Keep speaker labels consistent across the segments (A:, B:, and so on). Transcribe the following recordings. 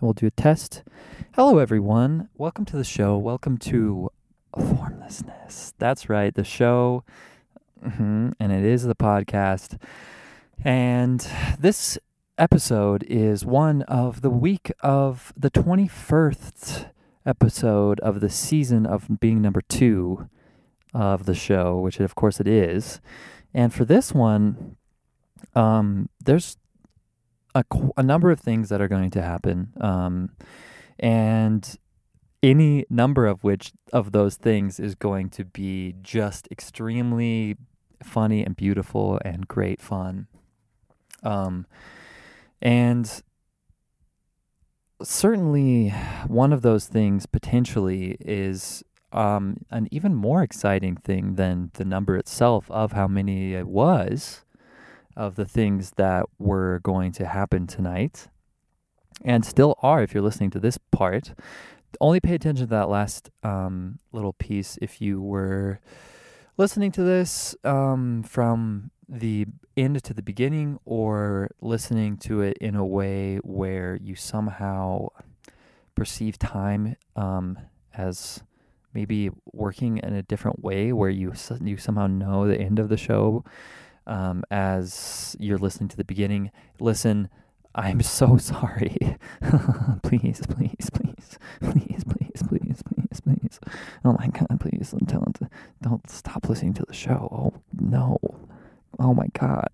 A: and we'll do a test. Hello, everyone. Welcome to the show. Welcome to Formlessness. That's right, the show, mhm, and it is the podcast. And this episode is one of the week of the 21st episode of the season of being number two of the show, which of course it is. And for this one, um, there's a, a number of things that are going to happen. Um, and any number of which of those things is going to be just extremely funny and beautiful and great fun. Um, and certainly one of those things potentially is um, an even more exciting thing than the number itself of how many it was of the things that were going to happen tonight and still are if you're listening to this part. Only pay attention to that last um, little piece if you were listening to this um, from the end to the beginning or listening to it in a way where you somehow perceive time um, as maybe working in a different way where you you somehow know the end of the show um, as you're listening to the beginning, listen, I'm so sorry. please, please, please, please, please, please, please, please. Oh my God, please don't tell them don't stop listening to the show. Oh no. Oh my God.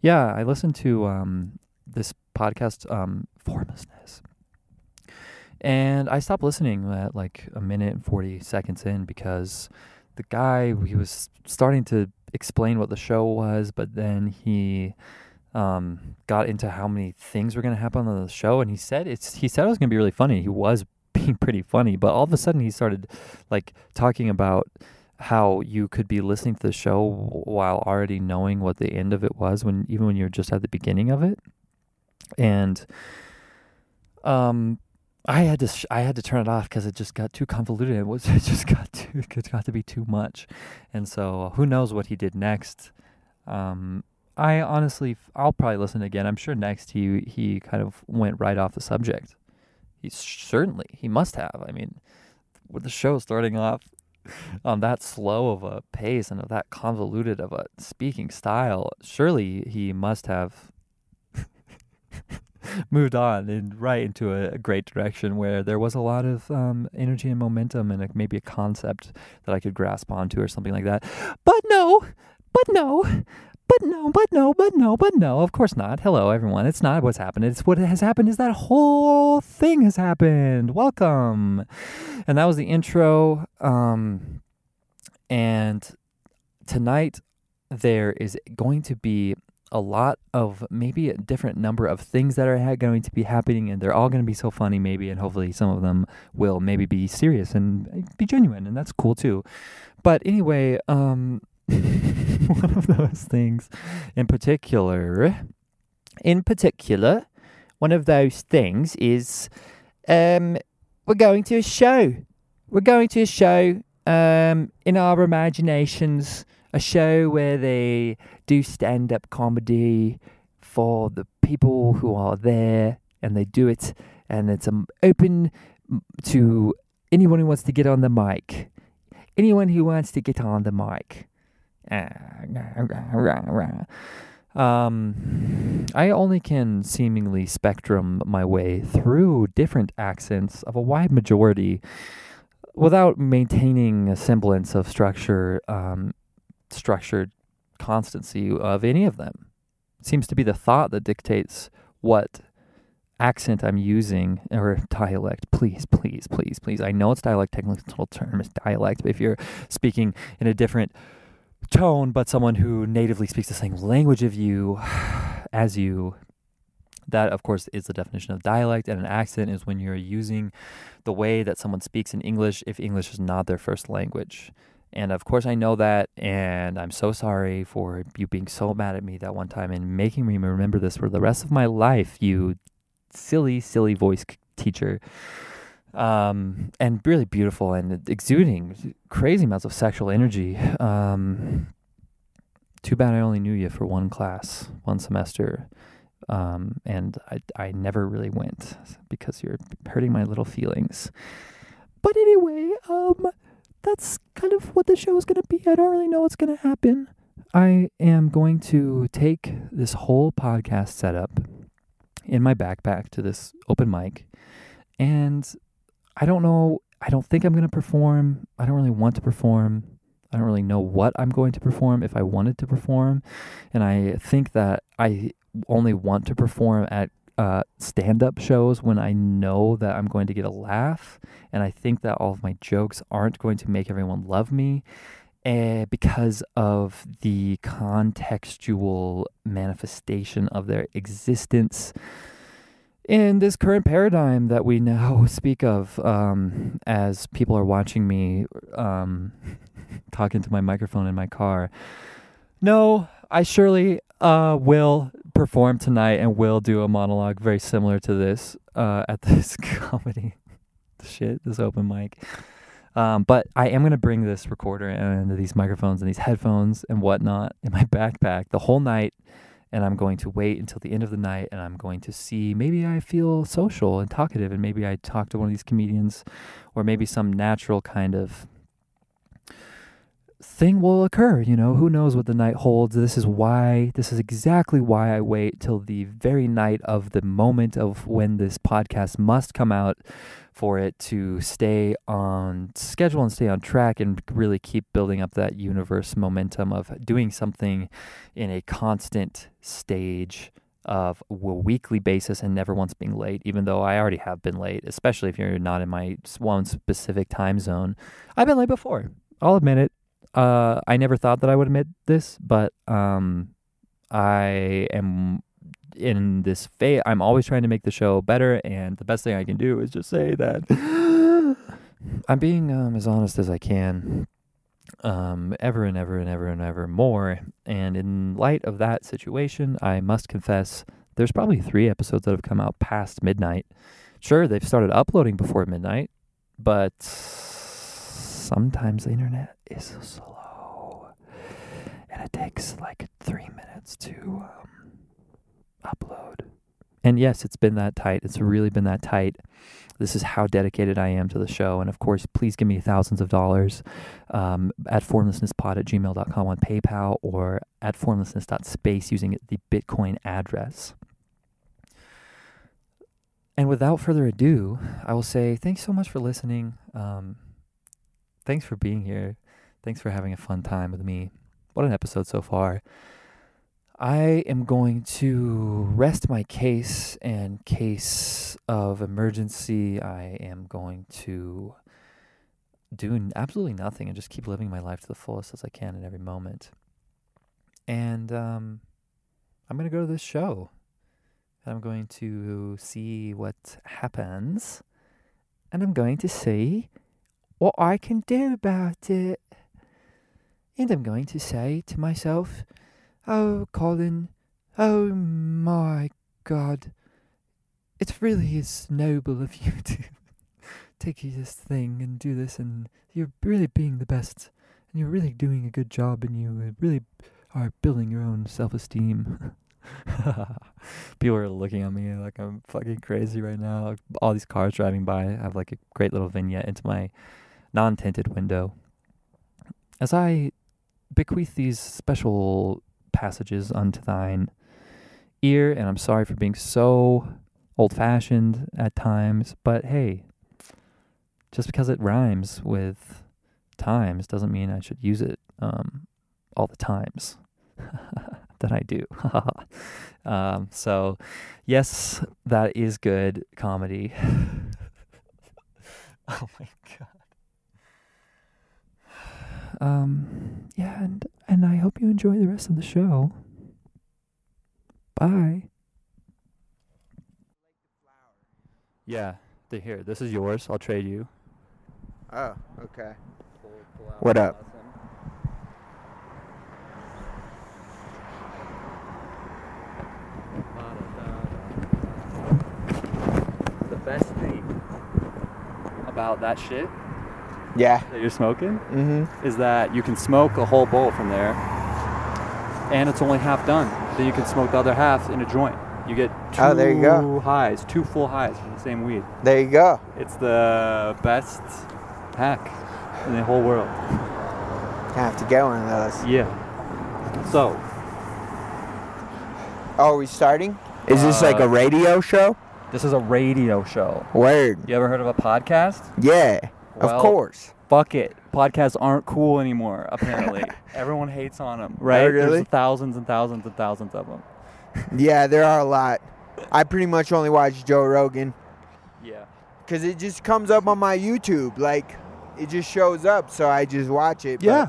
A: Yeah, I listened to um, this podcast, um, Formlessness. And I stopped listening at like a minute and 40 seconds in because the guy, he was starting to explain what the show was, but then he um, got into how many things were going to happen on the show. And he said it's, he said it was going to be really funny. He was being pretty funny, but all of a sudden he started like talking about how you could be listening to the show while already knowing what the end of it was when even when you're just at the beginning of it. And um I had to sh- I had to turn it off because it just got too convoluted. It was it just got too it got to be too much, and so who knows what he did next. Um, I honestly I'll probably listen again. I'm sure next he he kind of went right off the subject. He certainly he must have. I mean, with the show starting off on that slow of a pace and of that convoluted of a speaking style, surely he must have moved on and right into a, great direction where there was a lot of um, energy and momentum and a, maybe a concept that I could grasp onto or something like that. But no, but no, but no, but no, but no, but no. Of course not. Hello, everyone. It's not what's happened. It's what has happened is that whole thing has happened. Welcome. And that was the intro. Um, and tonight there is going to be a lot of maybe a different number of things that are going to be happening and they're all going to be so funny maybe and hopefully some of them will maybe be serious and be genuine and that's cool too. But anyway um one of those things in particular in particular one of those things is um we're going to a show. We're going to a show um in our imaginations a show where they do stand up comedy for the people who are there and they do it and it's um, open to anyone who wants to get on the mic. Anyone who wants to get on the mic. Um i only can seemingly spectrum my way through different accents of a wide majority without maintaining a semblance of structure um structured constancy of any of them. It seems to be the thought that dictates what accent I'm using or dialect. Please, please, please, please. I know it's dialect, technical term is dialect, but if you're speaking in a different tone, but someone who natively speaks the same language of you as you, that of course is the definition of dialect and an accent is when you're using the way that someone speaks in English if English is not their first language. And of course, I know that, and I'm so sorry for you being so mad at me that one time and making me remember this for the rest of my life, you silly, silly voice teacher. Um, and really beautiful and exuding crazy amounts of sexual energy. Um, too bad I only knew you for one class, one semester. Um, and I, I never really went because you're hurting my little feelings. But anyway, um, that's kind of what the show is going to be. I don't really know what's going to happen. I am going to take this whole podcast setup in my backpack to this open mic, and I don't know. I don't think I'm going to perform. I don't really want to perform. I don't really know what I'm going to perform if I wanted to perform. And I think that I only want to perform at uh, stand up shows when I know that I'm going to get a laugh. And I think that all of my jokes aren't going to make everyone love me uh, because of the contextual manifestation of their existence in this current paradigm that we now speak of um, as people are watching me um, talking to my microphone in my car. No, I surely uh, will perform tonight and will do a monologue very similar to this uh, at this comedy shit, this open mic. Um, but I am going to bring this recorder and these microphones and these headphones and whatnot in my backpack the whole night and I'm going to wait until the end of the night and I'm going to see maybe I feel social and talkative and maybe I talk to one of these comedians or maybe some natural kind of thing will occur, you know, who knows what the night holds. This is why this is exactly why I wait till the very night of the moment of when this podcast must come out for it to stay on schedule and stay on track and really keep building up that universe momentum of doing something in a constant stage of a weekly basis and never once being late, even though I already have been late, especially if you're not in my one specific time zone. I've been late before. I'll admit it. Uh, I never thought that I would admit this, but um, I am in this phase, I'm always trying to make the show better, and the best thing I can do is just say that I'm being um, as honest as I can, um, ever and ever and ever and ever more. And in light of that situation, I must confess there's probably three episodes that have come out past midnight. Sure, they've started uploading before midnight, but sometimes the internet is slow, and it takes like three minutes to. Um, upload. And yes, it's been that tight. It's really been that tight. This is how dedicated I am to the show. And of course, please give me thousands of dollars um, at formlessnesspod at gmail.com on PayPal or at formlessness.space using the Bitcoin address. And without further ado, I will say thanks so much for listening. Um, thanks for being here. Thanks for having a fun time with me. What an episode so far. I am going to rest my case and case of emergency. I am going to do absolutely nothing and just keep living my life to the fullest as I can in every moment. And um, I'm going to go to this show. And I'm going to see what happens. And I'm going to see what I can do about it. And I'm going to say to myself, Oh, Colin, oh my God. It really is noble of you to take this thing and do this, and you're really being the best, and you're really doing a good job, and you really are building your own self esteem. People are looking at me like I'm fucking crazy right now. All these cars driving by. I have like a great little vignette into my non tinted window. As I bequeath these special passages unto thine ear, and I'm sorry for being so old fashioned at times, but hey, just because it rhymes with times doesn't mean I should use it um, all the times that I do. um, so, yes, that is good comedy. oh my god. Um, yeah, and and I hope you enjoy the rest of the show. Bye. Yeah, they here. This is yours. I'll trade you.
B: Oh, okay. Pull, pull what up?
A: The best thing about that shit
B: yeah.
A: that you're smoking
B: Mm-hmm.
A: is that you can smoke a whole bowl from there, and it's only half done. Then you can smoke the other half in a joint.
C: You get two
B: Oh, there you go.
C: highs, two full highs from the same weed.
B: There you go.
C: It's the best hack in the whole world.
B: I Have to get one of those.
C: Yeah. So,
B: Oh, are we starting? Is this like
C: Uh,
B: a radio show?
C: this is a radio show.
B: Word.
C: You ever heard of a podcast?
B: Yeah.
C: Well,
B: of course.
C: Fuck it. Podcasts aren't cool anymore, apparently. Everyone hates on them, right?
B: really?
C: There's thousands and thousands and thousands of them.
B: Yeah, there are a lot. I pretty much only watch Joe Rogan
C: Yeah.
B: because it just comes up on my YouTube. Like, it just shows up, so I just watch it.
C: Yeah.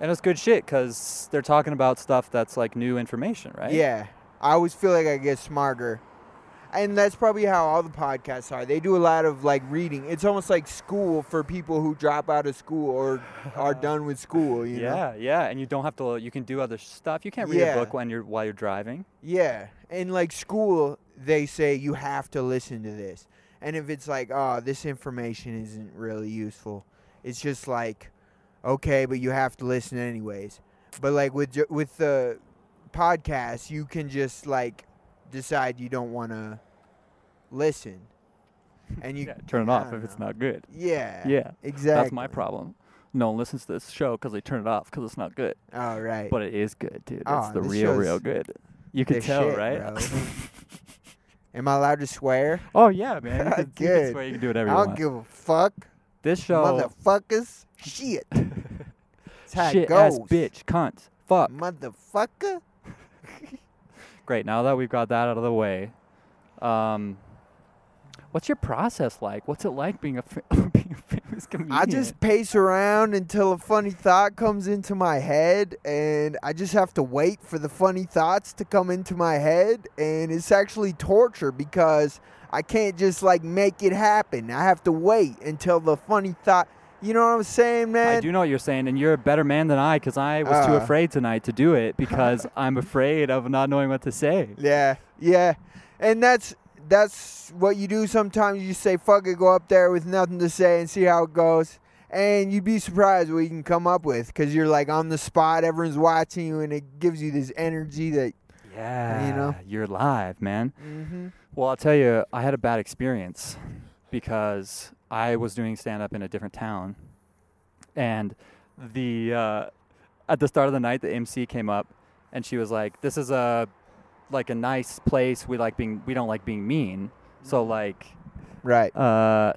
C: And it's good shit because they're talking about stuff that's like new information, right?
B: Yeah. I always feel like I get smarter. And that's probably how all the podcasts are. They do a lot of like reading. It's almost like school for people who drop out of school or are done with school, you know?
C: Yeah, yeah, and you don't have to. You can do other stuff. You can't read
B: Yeah.
C: a book when you're while you're driving.
B: Yeah. And like school, they say you have to listen to this. And if it's like, oh, this information isn't really useful, it's just like, okay, but you have to listen anyways. But like with with the podcast, you can just like decide you don't want to listen, and you
C: Yeah, turn it off if it's not good.
B: Yeah.
C: Yeah,
B: Exactly.
C: that's my problem. No one listens to this show because they turn it off because it's not good.
B: All right.
C: But it is good, dude. It's
B: Oh,
C: the real, real good. You can tell,
B: shit,
C: right?
B: Am I allowed to swear?
C: oh yeah, man. You can, you can
B: Good.
C: swear you can do
B: I
C: whatever you
B: don't
C: want.
B: give a fuck,
C: this show,
B: motherfuckers. Shit. That's how
C: shit
B: it goes.
C: ass bitch, cunt, fuck.
B: Motherfucker.
C: Great. Now that we've got that out of the way, um, what's your process like? What's it like being a being a famous comedian?
B: I just pace around until a funny thought comes into my head, and I just have to wait for the funny thoughts to come into my head, and it's actually torture because I can't just like make it happen. I have to wait until the funny thought. You know what I'm saying, man?
C: I do know what you're saying, and you're a better man than I because I was too
B: Uh.
C: afraid tonight to do it because I'm afraid of not knowing what to say.
B: Yeah, yeah, and that's that's what you do. Sometimes you say "fuck it," go up there with nothing to say and see how it goes, and you'd be surprised what you can come up with because you're like on the spot, everyone's watching you, and it gives you this energy that.
C: Yeah, you
B: know?
C: you're live, man.
B: Mm-hmm.
C: Well, I'll tell you, I had a bad experience because I was doing stand up in a different town, and the uh, at the start of the night, the MC came up, and she was like, "This is a like a nice place. We like being we don't like being mean, so like
B: Right.
C: uh,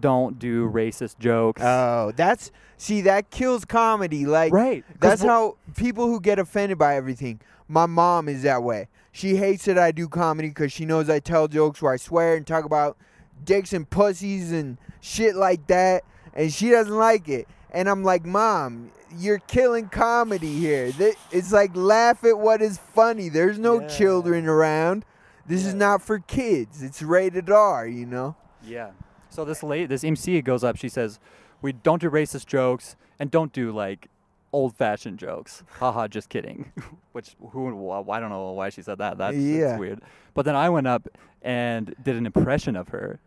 C: don't do racist jokes."
B: Oh, that's see that kills comedy. Like
C: right.
B: that's how people who get offended by everything. My mom is that way. She hates that I do comedy because she knows I tell jokes where I swear and talk about dicks and pussies and shit like that, and she doesn't like it. And I'm like, Mom, you're killing comedy here. It's like laugh at what is funny. There's no
C: Yeah.
B: children around. This is not for kids. It's rated R. You know.
C: Yeah. So this late this MC goes up. She says, "We don't do racist jokes and don't do like old-fashioned jokes." Haha, just kidding. Which who I don't know why she said that. That's,
B: Yeah.
C: that's weird. But then I went up and did an impression of her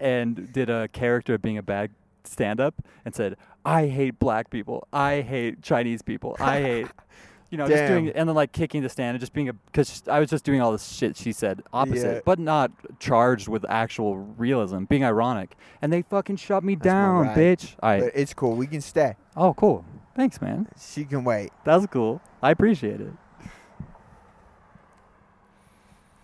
C: and did a character of being a bad stand-up and said, "I hate black people. I hate Chinese people. I hate." You know, just doing and then like kicking the stand and just being a because I was just doing all this shit she said opposite,
B: Yeah.
C: but not charged with actual realism, being ironic. And they fucking shut me down, bitch. I
B: But it's cool. We can stay.
C: oh cool, thanks man.
B: She can wait.
C: That's cool. I appreciate it.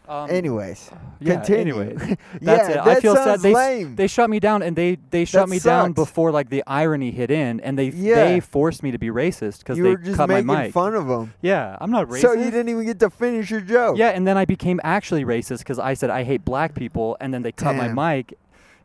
C: Um,
B: Anyways,
C: yeah,
B: continue.
C: Anyways,
B: yeah,
C: that's it.
B: that
C: I feel sad. They,
B: lame.
C: they shut me down, and they they shut
B: That
C: me down before like the irony hit in, and they
B: Yeah.
C: they forced me to be racist because
B: you
C: they
B: were just
C: cut my
B: making
C: mic.
B: fun of them.
C: Yeah, I'm not racist.
B: So you didn't even get to finish your joke.
C: Yeah, and then I became actually racist because I said I hate black people, and then they cut
B: Damn.
C: my mic.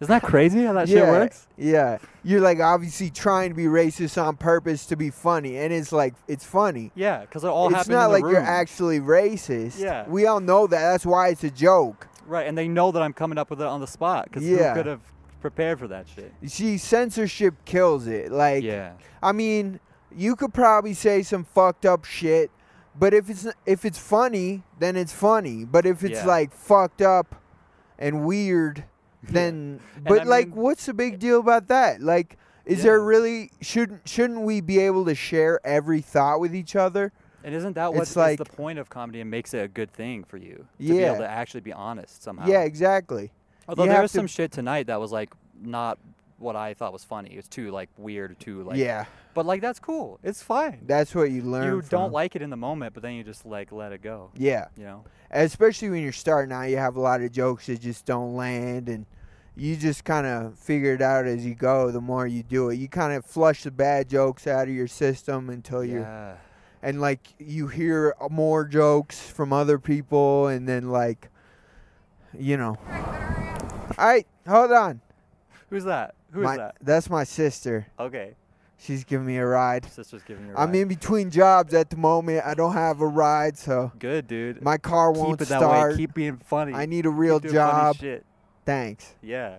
C: Isn't that crazy how that
B: yeah,
C: shit works?
B: Yeah. You're like obviously trying to be racist on purpose to be funny, and it's like it's funny.
C: Yeah, because it all
B: happens.
C: it's
B: not like you're actually racist.
C: Yeah.
B: We all know that. That's why it's a joke.
C: right, and they know that I'm coming up with it on the spot because
B: Yeah.
C: who could have prepared for that shit?
B: You see, censorship kills it. Like,
C: yeah,
B: I mean, you could probably say some fucked up shit, but if it's if it's funny, then it's funny. But if it's
C: Yeah.
B: like fucked up and weird, then but
C: I
B: like
C: mean-
B: what's the big deal about that? Like is there really shouldn't shouldn't we be able to share every thought with each other?
C: And isn't that what's
B: like-
C: the point of comedy and makes it a good thing for you? To be able to actually be honest somehow.
B: Yeah, exactly.
C: Although
B: you
C: there was some shit tonight that was like not what I thought was funny. It was too like weird, too like.
B: yeah,
C: But like that's cool. It's fine.
B: that's what you learn.
C: You
B: from.
C: don't like it in the moment, but then you just like let it go.
B: Yeah,
C: You know.
B: especially when you're starting out, you have a lot of jokes that just don't land, and you just kind of figure it out as you go. The more you do it, you kind of flush the bad jokes out of your system until you're
C: Yeah.
B: and like you hear more jokes from other people and then like you know all right hold on
C: Who's that? Who's
B: my,
C: that?
B: that's my sister
C: Okay.
B: she's giving me a ride
C: Sister's giving you. a
B: i'm in between jobs at the moment i don't have a ride so
C: Good, dude.
B: my car
C: Keep
B: won't start.
C: Keep it that
B: start
C: way. Keep being funny.
B: i need a real
C: Keep doing funny
B: job
C: Shit.
B: thanks
C: Yeah.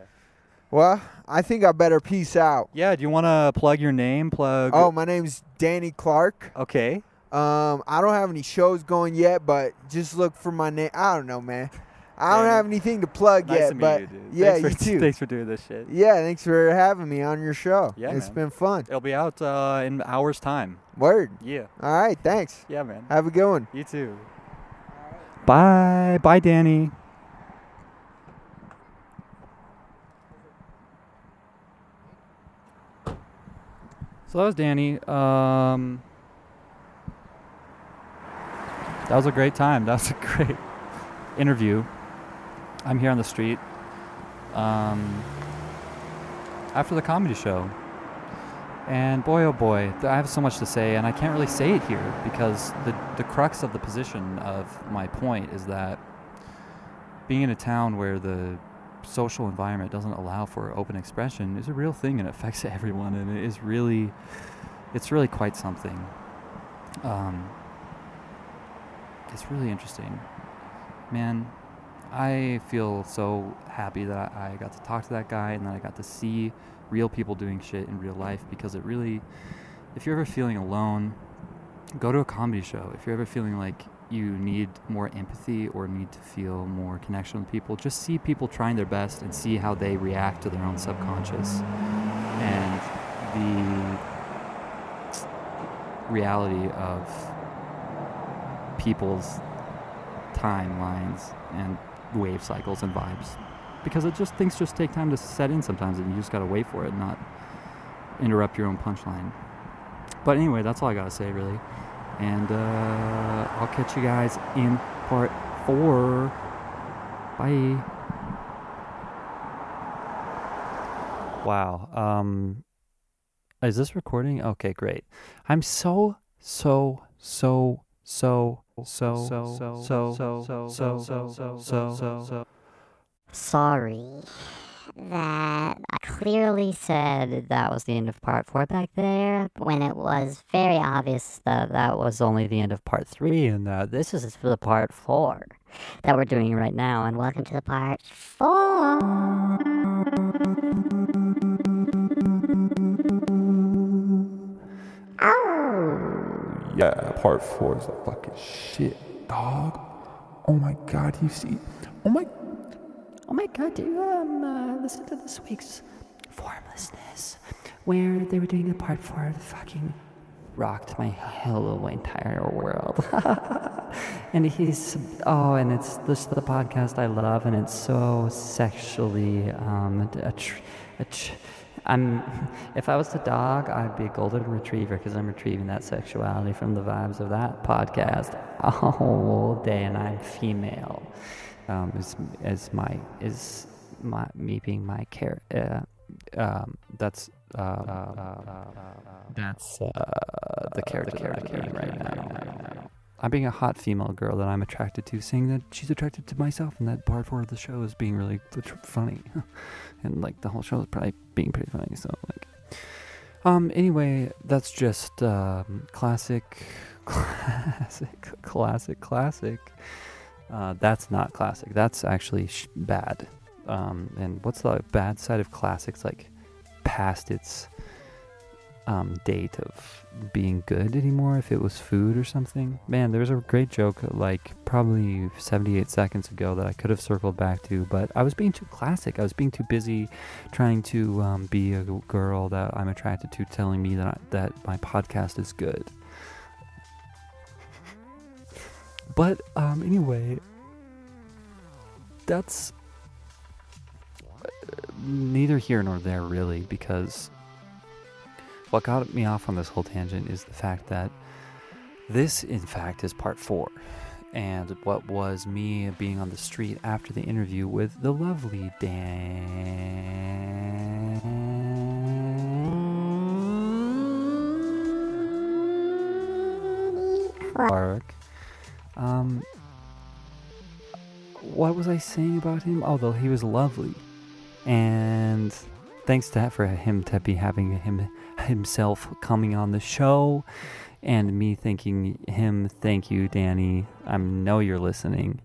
B: well i think i better peace out
C: Yeah. Do you want to plug your name? Plug.
B: oh my name's danny clark
C: Okay.
B: Um, I don't have any shows going yet, but just look for my name. I don't know, man. I don't have anything to plug
C: Nice
B: yet,
C: to
B: but
C: you,
B: yeah,
C: thanks
B: you
C: for,
B: too.
C: Thanks for doing this shit.
B: Yeah, thanks for having me on your show.
C: Yeah,
B: it's
C: man.
B: been fun.
C: It'll be out uh, in hours time.
B: Word.
C: Yeah.
B: All right, thanks.
C: Yeah, man.
B: Have a good one.
C: You too. Bye. Bye, Danny. So that was Danny. Um, that was a great time. That was a great interview. I'm here on the street um, after the comedy show. And boy, oh boy, I have so much to say, and I can't really say it here because the, the crux of the position of my point is that being in a town where the social environment doesn't allow for open expression is a real thing and it affects everyone, and it is really, it's really quite something. Um, it's really interesting. Man, I feel so happy that I got to talk to that guy and that I got to see real people doing shit in real life because it really, if you're ever feeling alone, go to a comedy show. If you're ever feeling like you need more empathy or need to feel more connection with people, just see people trying their best and see how they react to their own subconscious and the reality of people's timelines and wave cycles and vibes. Because it just things just take time to set in sometimes and you just gotta wait for it not interrupt your own punchline. But anyway that's all i gotta say really. And uh, i'll catch you guys in part four. Bye. Wow um is this recording? Okay great. I'm so so so so so so so so so so so so so so
D: Sorry. That I clearly said that was the end of part four back there, when it was very obvious that that was only the end of part three, and that this is for the part four that we're doing right now. And welcome to the part four.
E: Yeah, part four is the fucking shit, dog. Oh my god, you see? Oh my.
F: Oh my god, do you um, uh, listen to this week's Formlessness, where they were doing the part four that fucking rocked my hell whole entire world. and he's, oh, and it's this the podcast I love, and it's so sexually, um, a a tr- I'm, if I was a dog, I'd be a golden retriever because I'm retrieving that sexuality from the vibes of that podcast all day, and I'm female um, is is my is my me being my care. Uh, um, that's uh, uh, that's uh, the character that I'm being right now. I'm being a hot female girl that I'm attracted to, saying that she's attracted to myself, and that part four of the show is being really funny, and like the whole show is probably being pretty funny. So like, um, anyway, that's just um, classic, classic, classic, classic. Uh, that's not classic. That's actually sh- bad. Um, and what's the bad side of classics? Like past its um, date of being good anymore. If it was food or something, man, there was a great joke like probably 78 seconds ago that I could have circled back to, but I was being too classic. I was being too busy trying to um, be a girl that I'm attracted to, telling me that I, that my podcast is good.
C: But um, anyway, that's uh, neither here nor there really because what got me off on this whole tangent is the fact that this in fact is part 4 and what was me being on the street after the interview with the lovely Dan Clark. Um, what was I saying about him? Although he was lovely, and thanks to that for him to be having him himself coming on the show, and me thanking him. Thank you, Danny. I know you're listening,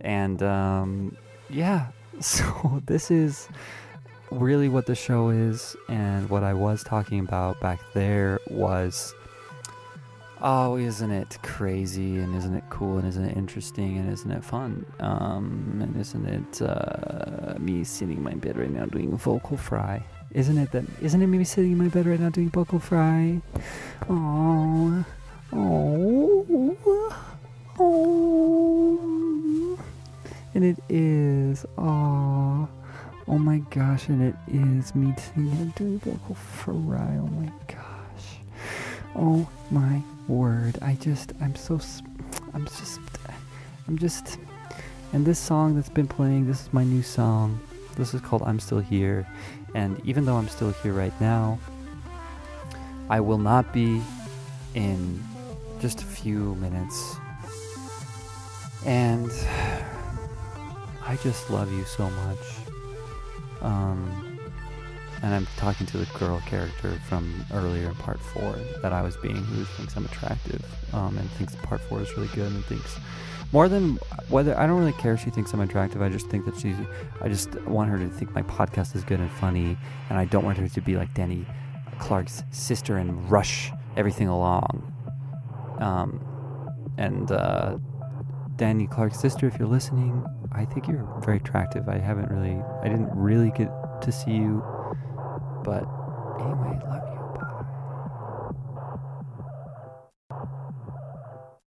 C: and um, yeah. So this is really what the show is, and what I was talking about back there was. Oh, isn't it crazy and isn't it cool and isn't it interesting and isn't it fun? Um, and isn't it uh, me sitting in my bed right now doing vocal fry? Isn't it that? Isn't it me sitting in my bed right now doing vocal fry? Oh, oh, oh, and it is. Oh, oh my gosh, and it is me sitting here doing vocal fry. Oh my gosh. Oh my word. I just, I'm so, I'm just, I'm just, and this song that's been playing, this is my new song. This is called I'm Still Here. And even though I'm still here right now, I will not be in just a few minutes. And I just love you so much. Um, and I'm talking to the girl character from earlier in part four that I was being, who thinks I'm attractive, um, and thinks part four is really good, and thinks more than whether I don't really care if she thinks I'm attractive. I just think that she's. I just want her to think my podcast is good and funny, and I don't want her to be like Danny Clark's sister and rush everything along. Um, and uh, Danny Clark's sister, if you're listening, I think you're very attractive. I haven't really, I didn't really get to see you, but anyway, love you.